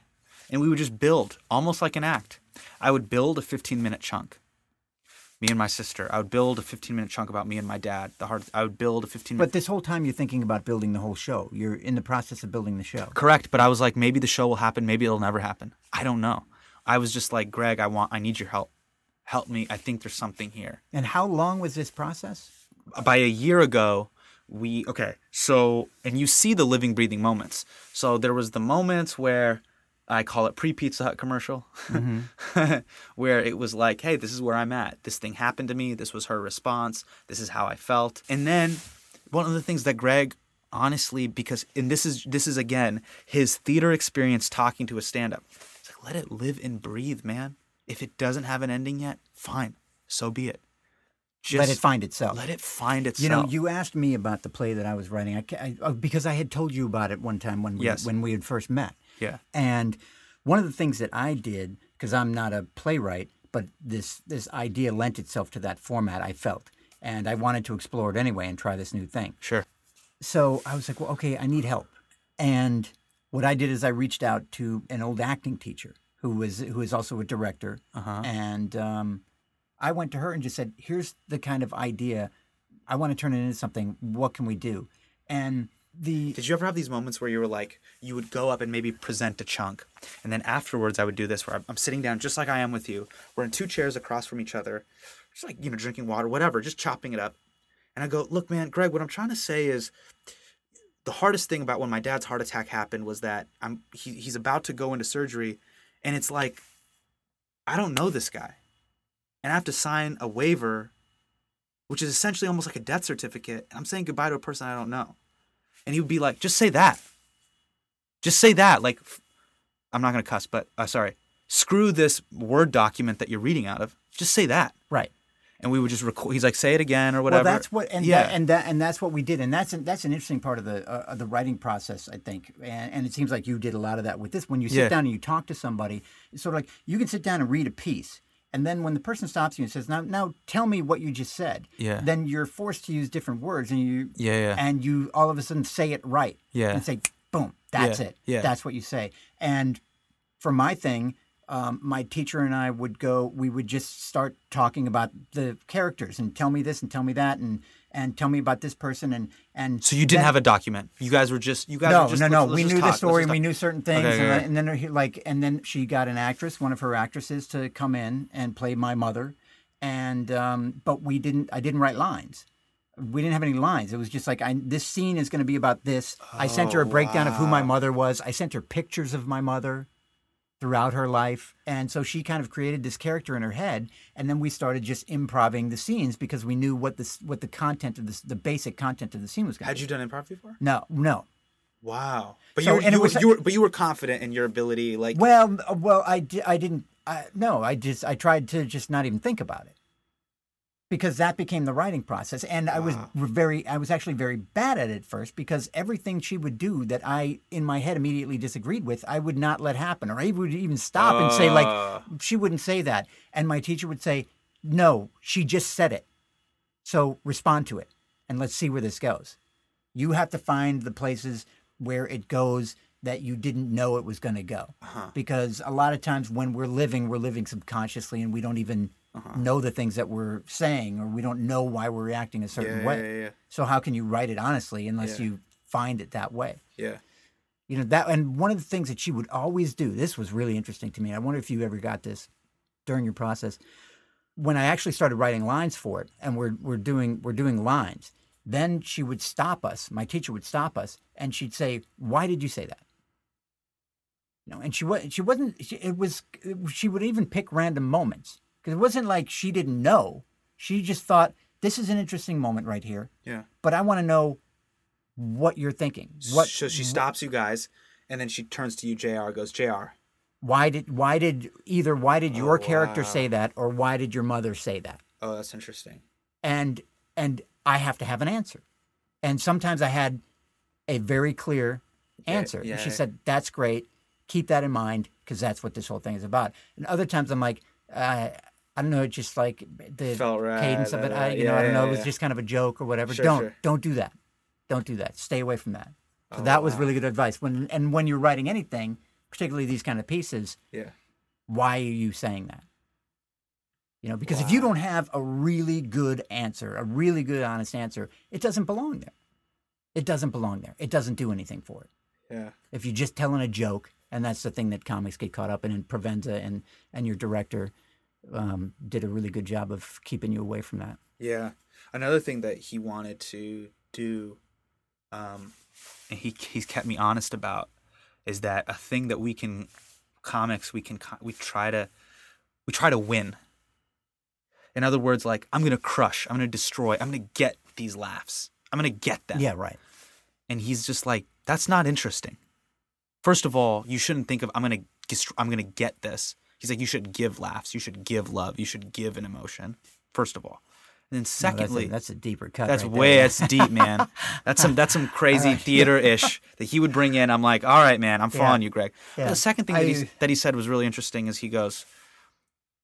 and we would just build almost like an act. I would build a 15 minute chunk. Me and my sister. I would build a 15 minute chunk about me and my dad. The hard. I would build a 15 minute. But this whole time you're thinking about building the whole show. You're in the process of building the show. Correct, but I was like, maybe the show will happen, maybe it'll never happen. I don't know. I was just like, Greg, I want, I need your help. Help me. I think there's something here. And how long was this process? By a year ago, we okay. So, and you see the living, breathing moments. So there was the moments where I call it pre Pizza Hut commercial, mm-hmm. where it was like, hey, this is where I'm at. This thing happened to me. This was her response. This is how I felt. And then one of the things that Greg honestly because and this is this is again his theater experience talking to a stand-up it's like let it live and breathe man if it doesn't have an ending yet fine so be it just Let it find itself. let it find itself You know, you asked me about the play that I was writing. I, I, uh, because I had told you about it one time when we, Yes. when we had first met. yeah And one of the things that I did, because I'm not a playwright, but this this idea lent itself to that format. I felt, and I wanted to explore it anyway and try this new thing. sure So I was like, well, okay, I need help, and what I did is I reached out to an old acting teacher who was who is also a director, Uh-huh. and um, I went to her and just said, "Here's the kind of idea I want to turn it into something. What can we do?" And the Did you ever have these moments where you were like, you would go up and maybe present a chunk, and then afterwards I would do this where I'm, I'm sitting down just like I am with you. We're in two chairs across from each other, just like you know drinking water, whatever, just chopping it up, and I go, look, man, Greg, what I'm trying to say is. The hardest thing about when my dad's heart attack happened was that I'm he, he's about to go into surgery, and it's like, I don't know this guy, and I have to sign a waiver, which is essentially almost like a death certificate. And I'm saying goodbye to a person I don't know and he would be like, "Just say that. Just say that." Like, I'm not gonna cuss, but uh, sorry. Screw this word document that you're reading out of. Just say that, right. And we would just record. He's like, "Say it again" or whatever. Well, that's what, and yeah, that, and that, and that's what we did, and that's an, that's an interesting part of the uh, of the writing process, I think, and, and it seems like you did a lot of that with this. When you sit Yeah. down and you talk to somebody, it's sort of like you can sit down and read a piece, and then when the person stops you and says, "Now, now, tell me what you just said," Yeah. then you're forced to use different words, and you, Yeah, yeah. and you all of a sudden say it right, Yeah. and say, "Boom, that's Yeah, it, yeah. that's what you say," and for my thing, um, my teacher and I would go. We would just start talking about the characters and tell me this and tell me that and and tell me about this person and and. so you didn't then- have a document. You guys were just you guys. no, were just, no, no. we knew talk, the story. just We knew certain things, Okay, and, okay. then- and then like, and then she got an actress, one of her actresses, to come in and play my mother, and um, but we didn't. I didn't write lines. We didn't have any lines. It was just like, I, this scene is going to be about this. I sent her a Oh, breakdown of who my mother was. I sent her pictures of my mother throughout her life. And so she kind of created this character in her head. And then we started just improving the scenes because we knew what this what the content of this the basic content of the scene was going to be. Had you done improv before? No, no. Wow. But So- you, were, you, was- you were but you were confident in your ability. Like Well, uh, well, I, di- I didn't. I, no, I just I tried to just not even think about it because that became the writing process, and I was very I was actually very bad at it first because everything she would do that I in my head immediately disagreed with, I would not let happen, or I would even stop and say like Uh. she wouldn't say that, and my teacher would say, "No, she just said it, so respond to it, and let's see where this goes." You have to find the places where it goes that you didn't know it was going to go. Uh-huh. Because a lot of times when we're living, we're living subconsciously and we don't even Uh-huh. know the things that we're saying or we don't know why we're reacting a certain Yeah, way. yeah, yeah. So how can you write it honestly unless you find it that way? yeah. You know that and one of the things that she would always do, this was really interesting to me. I wonder if you ever got this during your process. When I actually started writing lines for it and we're we're doing we're doing lines, then she would stop us. My teacher would stop us and she'd say, "Why did you say that?" You know, and she was she wasn't she, it was she would even pick random moments because it wasn't like she didn't know. She just thought this is an interesting moment right here, Yeah. but I want to know what you're thinking. What So she stops you guys, and then she turns to you, Jr. Goes, Jr. why did why did either why did your character wow. say that or why did your mother say that Oh, that's interesting. and and i have to have an answer and sometimes i had a very clear answer yeah. and she said that's great keep that in mind because that's what this whole thing is about and other times i'm like uh, i don't know it's just like the right, cadence of it I, you yeah, know i don't know yeah, it was yeah. just kind of a joke or whatever Sure, don't sure. don't do that don't do that stay away from that so Oh, that was wow. really good advice when and when you're writing anything particularly these kind of pieces Yeah. why are you saying that? You know, because if you don't have a really good answer, a really good honest answer, it doesn't belong there. It doesn't belong there. It doesn't do anything for it. Yeah. If you're just telling a joke, and that's the thing that comics get caught up in, and Provenza and and your director um, did a really good job of keeping you away from that. Yeah. Another thing that he wanted to do, um, and he he's kept me honest about, is that a thing that we can, comics we can we try to, we try to win. In other words, like I'm gonna crush, I'm gonna destroy, I'm gonna get these laughs, I'm gonna get them. Yeah, right. And he's just like, that's not interesting. First of all, you shouldn't think of I'm gonna I'm gonna get this. He's like, you should give laughs, you should give love, you should give an emotion. First of all, and then No, that's, secondly, a, that's a deeper cut. that's right way that's deep, man. That's some that's some crazy right. theater ish that he would bring in. I'm like, all right, man, I'm Yeah. following you, Greg. Yeah. The second thing that, he, that he said was really interesting is he goes,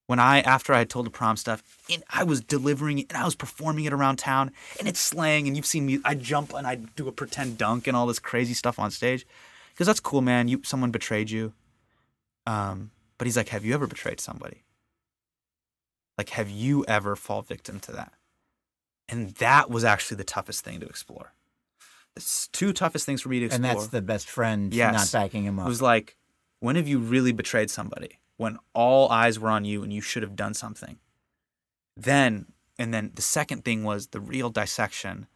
when I after I had told the prom stuff, and I was delivering it and I was performing it around town, and it's slang, and you've seen me. I jump and I do a pretend dunk and all this crazy stuff on stage. Because that's cool, man. You someone betrayed you. Um, but he's like, have you ever betrayed somebody? Like, have you ever fall victim to that? And that was actually the toughest thing to explore. It's two toughest things for me to explore. And that's the best friend Yes. not backing him up. It was like, when have you really betrayed somebody? When all eyes were on you and you should have done something. Then, and then the second thing was the real dissection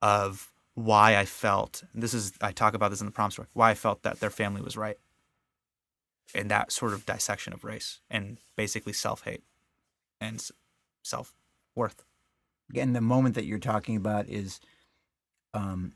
of why I felt, and this is, I talk about this in the prom story, why I felt that their family was right. And that sort of dissection of race and basically self hate and self worth. and the moment that you're talking about is um,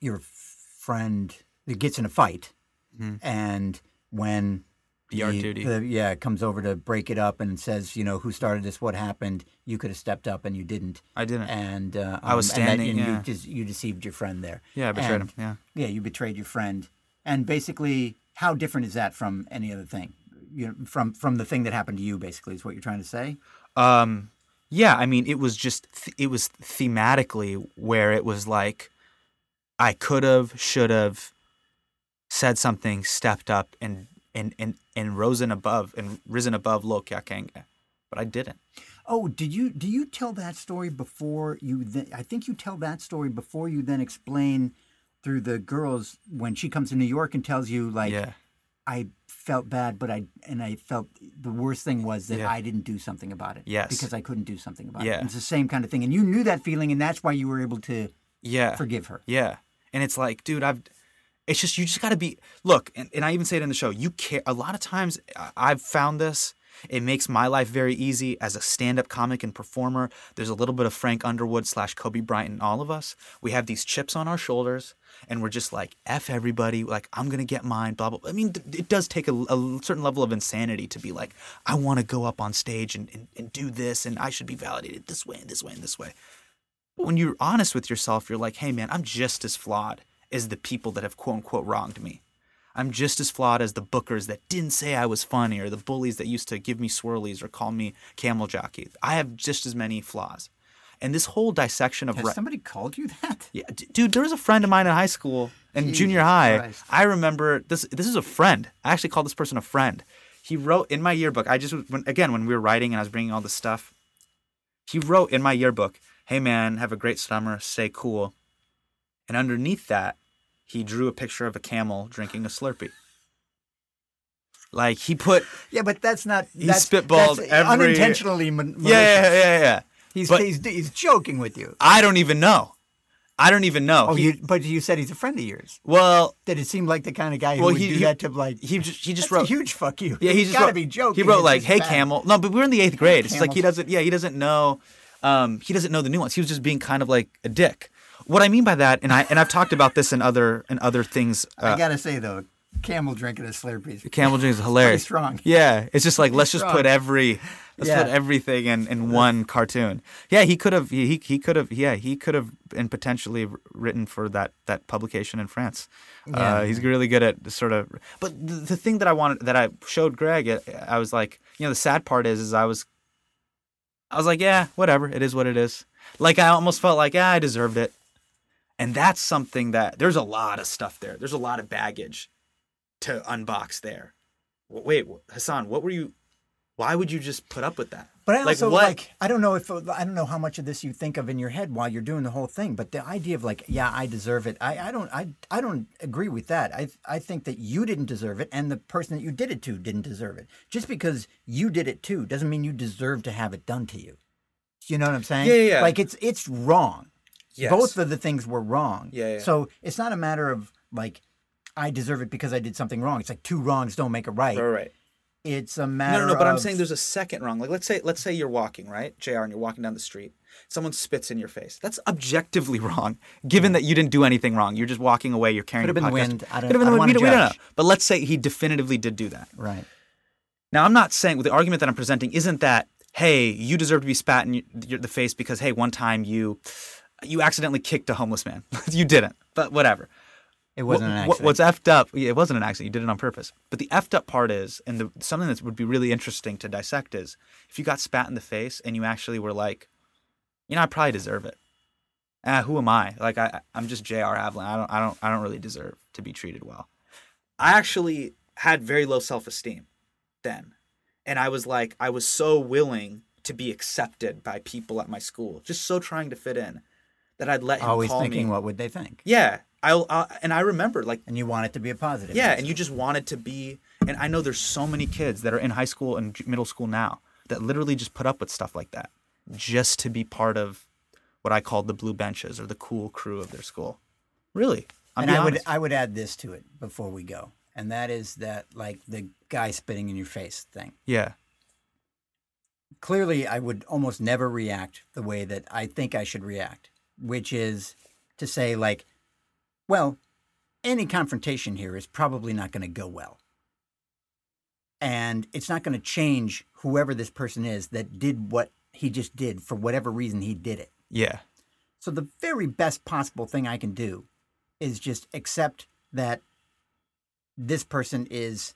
your friend that gets in a fight, Mhm. and when the- duty. the- yeah, comes over to break it up and says, you know, who started this? What happened? You could have stepped up and you didn't. I didn't. And uh, I was um, and that- standing, And, yeah. you, just, you deceived your friend there. yeah, I betrayed and- him. Yeah. Yeah, you betrayed your friend, and basically, how different is that from any other thing? You know, from from the thing that happened to you, basically, is what you're trying to say. Um, yeah, I mean, it was just th- it was thematically where it was like I could have, should have said something, stepped up, and and and and risen above and risen above Log Kya Kahenge, but I didn't. Oh, did you do you tell that story before you? Then, I think you tell that story before you then explain through the girls when she comes to New York and tells you like yeah, I felt bad, but I and I felt the worst thing was that Yeah. I didn't do something about it. Yes. because I couldn't do something about it. And it's the same kind of thing, and you knew that feeling, and that's why you were able to yeah, forgive her. yeah. And it's like, dude, I've. It's just you just got to be look, and, and I even say it in the show. You care a lot of times. I- I've found this. It makes my life very easy as a stand-up comic and performer. There's a little bit of Frank Underwood slash Kobe Bryant in all of us. We have these chips on our shoulders, and we're just like f everybody. Like I'm gonna get mine. Blah blah. I mean, it does take a, a certain level of insanity to be like, I want to go up on stage and, and and do this, and I should be validated this way and this way and this way. But when you're honest with yourself, you're like, hey man, I'm just as flawed as the people that have quote unquote wronged me. I'm just as flawed as the bookers that didn't say I was funny or the bullies that used to give me swirlies or call me camel jockey. I have just as many flaws. And this whole dissection of Has ra- somebody called you that? yeah, d- dude, there was a friend of mine in high school and Jesus junior high. Christ. I remember this. This is a friend. I actually called this person a friend. He wrote in my yearbook. I just when, again when we were writing and I was bringing all this stuff. He wrote in my yearbook, "Hey man, have a great summer. Stay cool." And underneath that, he drew a picture of a camel drinking a Slurpee. Like he put, Yeah, but that's not. He that's, spitballed that's every- unintentionally. Man- yeah, yeah, yeah, yeah. He's, But- he's he's joking with you. I don't even know. I don't even know. Oh, He- you, but you said he's a friend of yours. well, Did it seem like the kind of guy who Well, would he- do he- that to like? he just he just wrote a huge fuck you. Yeah, he He's just gotta wrote, be joking. He wrote like, "Hey, bad. camel." No, but we were in the eighth grade. It's like he doesn't. Yeah, he doesn't know. Um, he doesn't know the nuance. He was just being kind of like a dick. What I mean by that, and I and I've talked about this in other in other things. I Uh, gotta say though, camel drinking a Slurpee. camel drink is hilarious. strong. Yeah, it's just like let's just put every let's put everything in, in one cartoon. Yeah, he could have he he could have yeah he could have been potentially written for that that publication in France. Yeah. Uh, he's really good at sort of. But the, the thing that I wanted that I showed Greg, I was like, you know, the sad part is, is I was, I was like, yeah, whatever, it is what it is. Like I almost felt like, yeah, I deserved it. And that's something that there's a lot of stuff there. There's a lot of baggage to unbox there. Wait, Hasan, what were you? Why would you just put up with that? But I Like, also what- like I don't know if I don't know how much of this you think of in your head while you're doing the whole thing. But the idea of like, yeah, I deserve it. I, I don't I I don't agree with that. I I think that you didn't deserve it, and the person that you did it to didn't deserve it. Just because you did it too doesn't mean you deserve to have it done to you. You know what I'm saying? Yeah, yeah, yeah. Like it's it's wrong. Yes. Both of the things were wrong. Yeah, yeah. So it's not a matter of like I deserve it because I did something wrong. It's like two wrongs don't make a right. Right, right. It's a No, matter. no, no. But I'm saying there's a second wrong. Like let's say let's say you're walking right, Jr. And you're walking down the street. Someone spits in your face. That's objectively wrong, given that you didn't do anything wrong. You're just walking away. You're carrying. Could have been the podcast. wind. I don't- Could have been I don't wind. We don't, we don't know. But let's say he definitively did do that. right. Now I'm not saying with the argument that I'm presenting isn't that hey you deserve to be spat in your, the face because hey one time you you accidentally kicked a homeless man. you didn't, but whatever. It wasn't an What- accident. What's effed up? It wasn't an accident. You did it on purpose. But the effed up part is, and the, something that would be really interesting to dissect is, if you got spat in the face and you actually were like, you know, I probably deserve it. ah, who am I? Like I, I'm just J.R. Havlan. I don't, I don't, I don't really deserve to be treated well. I actually had very low self-esteem then, and I was like, I was so willing to be accepted by people at my school, just so trying to fit in, that I'd let him Always call thinking, me. what would they think? Yeah, I'll, i and I remember like And you want it to be a positive. yeah, and you just wanted to be. And I know there's so many kids that are in high school and middle school now that literally just put up with stuff like that just to be part of what I called the blue benches or the cool crew of their school. Really, I'm and I would. I would add this to it before we go, and that is that like the guy spitting in your face thing. yeah, Clearly, I would almost never react the way that I think I should react, which is to say like, well, any confrontation here is probably not going to go well. And it's not going to change whoever this person is that did what he just did for whatever reason he did it. yeah, So the very best possible thing I can do is just accept that this person is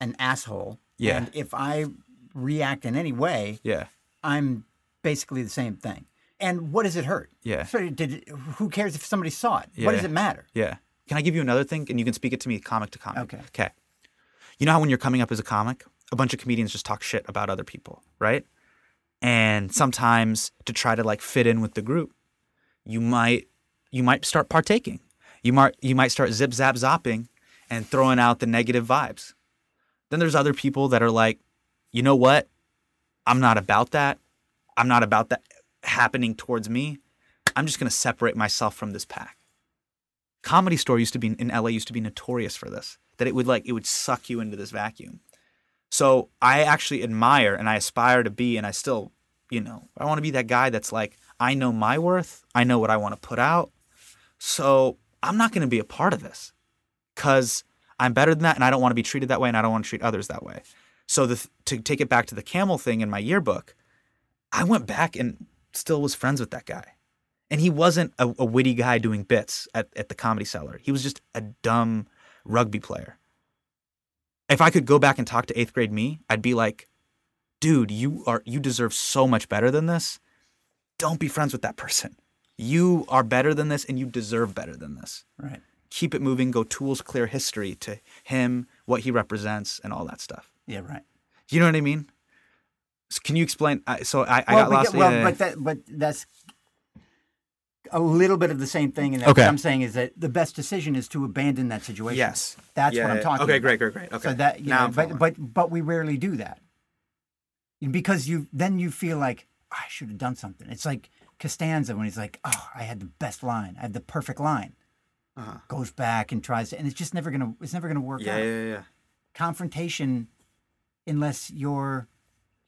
an asshole. Yeah. And if I react in any way, yeah, I'm basically the same thing. And what does it hurt? yeah, So did who cares if somebody saw it? What does it matter? yeah. Can I give you another thing, and you can speak it to me comic to comic? Okay. Okay. You know how when you're coming up as a comic, a bunch of comedians just talk shit about other people, right? And sometimes to try to like fit in with the group, you might you might start partaking. You might you might start zip zap zopping and throwing out the negative vibes. Then there's other people that are like, you know what? I'm not about that. I'm not about that happening towards me. I'm just gonna separate myself from this pack. Comedy Store used to be in LA used to be notorious for this. That it would like it would suck you into this vacuum. So I actually admire and I aspire to be, and I still, you know, I want to be that guy that's like, I know my worth, I know what I want to put out. So I'm not going to be a part of this because I'm better than that, and I don't want to be treated that way, and I don't want to treat others that way. So the, to take it back to the camel thing in my yearbook, I went back and still was friends with that guy. And he wasn't a, a witty guy doing bits at, at the comedy cellar. He was just a dumb rugby player. If I could go back and talk to eighth grade me, I'd be like, dude, you are you deserve so much better than this. Don't be friends with that person. You are better than this and you deserve better than this. Right. Keep it moving, go tools clear history to him, what he represents, and all that stuff. Yeah, right. You know what I mean? Can you explain? I- So I, I well, got lost. get- well, yeah, but that, but that's a little bit of the same thing. And Okay. what I'm saying is that the best decision is to abandon that situation. yes, That's Yeah, what I'm talking Okay, about. great, great, great. Okay, So that you now know, but but but we rarely do that because you then you feel like "Oh, I should have done something. It's like Costanza when he's like, "Oh, I had the best line. I had the perfect line." Uh-huh. Goes back and tries to, and it's just never gonna. It's never gonna work yeah, out. yeah, yeah, yeah. Confrontation, unless you're,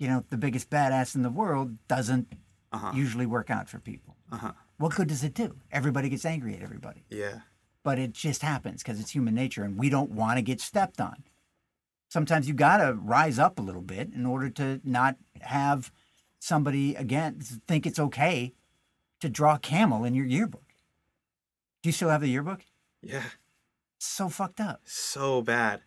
you know, the biggest badass in the world, doesn't Uh-huh. usually work out for people. Uh-huh. What good does it do? Everybody gets angry at everybody Yeah. but it just happens because it's human nature and we don't want to get stepped on. Sometimes you got to rise up a little bit in order to not have somebody again think it's okay to draw camel in your yearbook. Do you still have the yearbook? Yeah. So fucked up, So bad.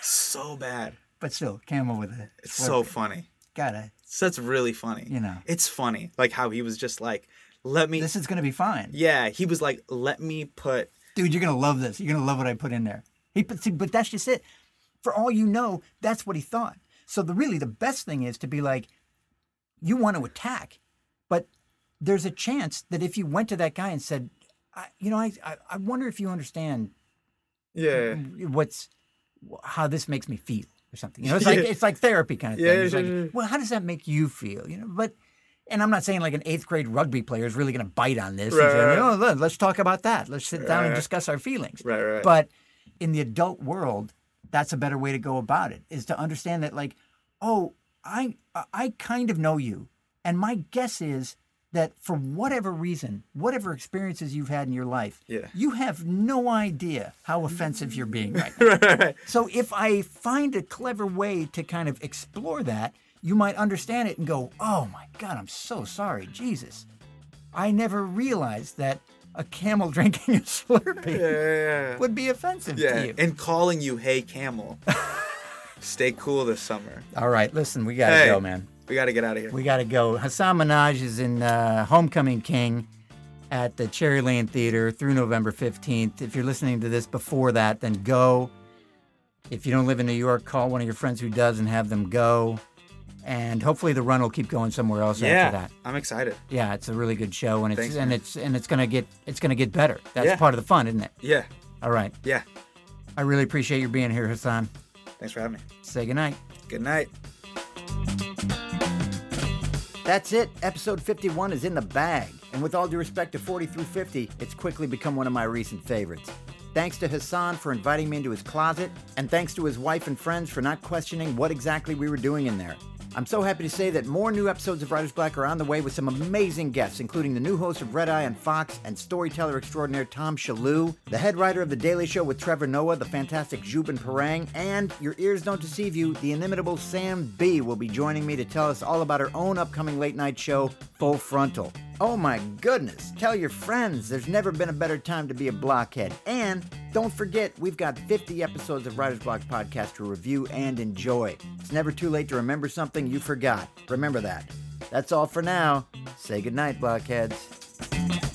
So bad. but still camel with a. It's so funny. Gotta. So that's really funny. You know. It's funny. Like how he was just like, let me This is gonna be fine, Yeah, he was like, let me put dude. You're gonna love this. You're gonna love what I put in there. He put, see, but that's just it. For all you know, that's what he thought. So the really the best thing is to be like, you want to attack, but there's a chance that if you went to that guy and said, I, you know, I, I I wonder if you understand Yeah. what's how this makes me feel or something. You know, it's like it's like therapy kind of thing. Yeah, it's like, yeah, well, how does that make you feel? You know, but and I'm not saying like an eighth grade rugby player is really going to bite on this. Right, and say, right, oh, let's talk about that. Let's sit down and discuss our feelings. Right, right. But in the adult world, that's a better way to go about it. Is to understand that like, oh, I I kind of know you, and my guess is that for whatever reason, whatever experiences you've had in your life, Yeah. you have no idea how offensive you're being right now. right, right. So if I find a clever way to kind of explore that, you might understand it and go, "Oh my God, I'm so sorry, Jesus! I never realized that a camel drinking a Slurpee Yeah, yeah, would be offensive to you." and calling you Hey Camel. Stay cool this summer. All right, listen, we gotta Hey. go, man. We got to get out of here. We gotta go. Hasan Minhaj is in uh, Homecoming King, at the Cherry Lane Theater through November 15th. If you're listening to this before that, then go. If you don't live in New York, call one of your friends who does and have them go. And hopefully the run will keep going somewhere else after that. I'm excited. Yeah, it's a really good show and it's Thanks, and man. it's and it's gonna get it's gonna get better. That's Yeah. part of the fun, isn't it? Yeah, All right. yeah. I really appreciate you being here, Hasan. Thanks for having me. Say goodnight. Good night. That's it. Episode 51 is in the bag. And with all due respect to 40 through 50, it's quickly become one of my recent favorites. Thanks to Hasan for inviting me into his closet, and thanks to his wife and friends for not questioning what exactly we were doing in there. I'm so happy to say that more new episodes of Writer's Block are on the way with some amazing guests, including the new host of Red Eye on Fox and storyteller extraordinaire Tom Shillue, the head writer of The Daily Show with Trevor Noah, the fantastic Zhubin Parang, and your ears don't deceive you, the inimitable Sam Bee will be joining me to tell us all about her own upcoming late night show, Full Frontal. Oh my goodness, tell your friends there's never been a better time to be a blockhead. And don't forget, we've got 50 episodes of Writer's Block podcast to review and enjoy. It's never too late to remember something you forgot. Remember that. That's all for now. Say goodnight, blockheads.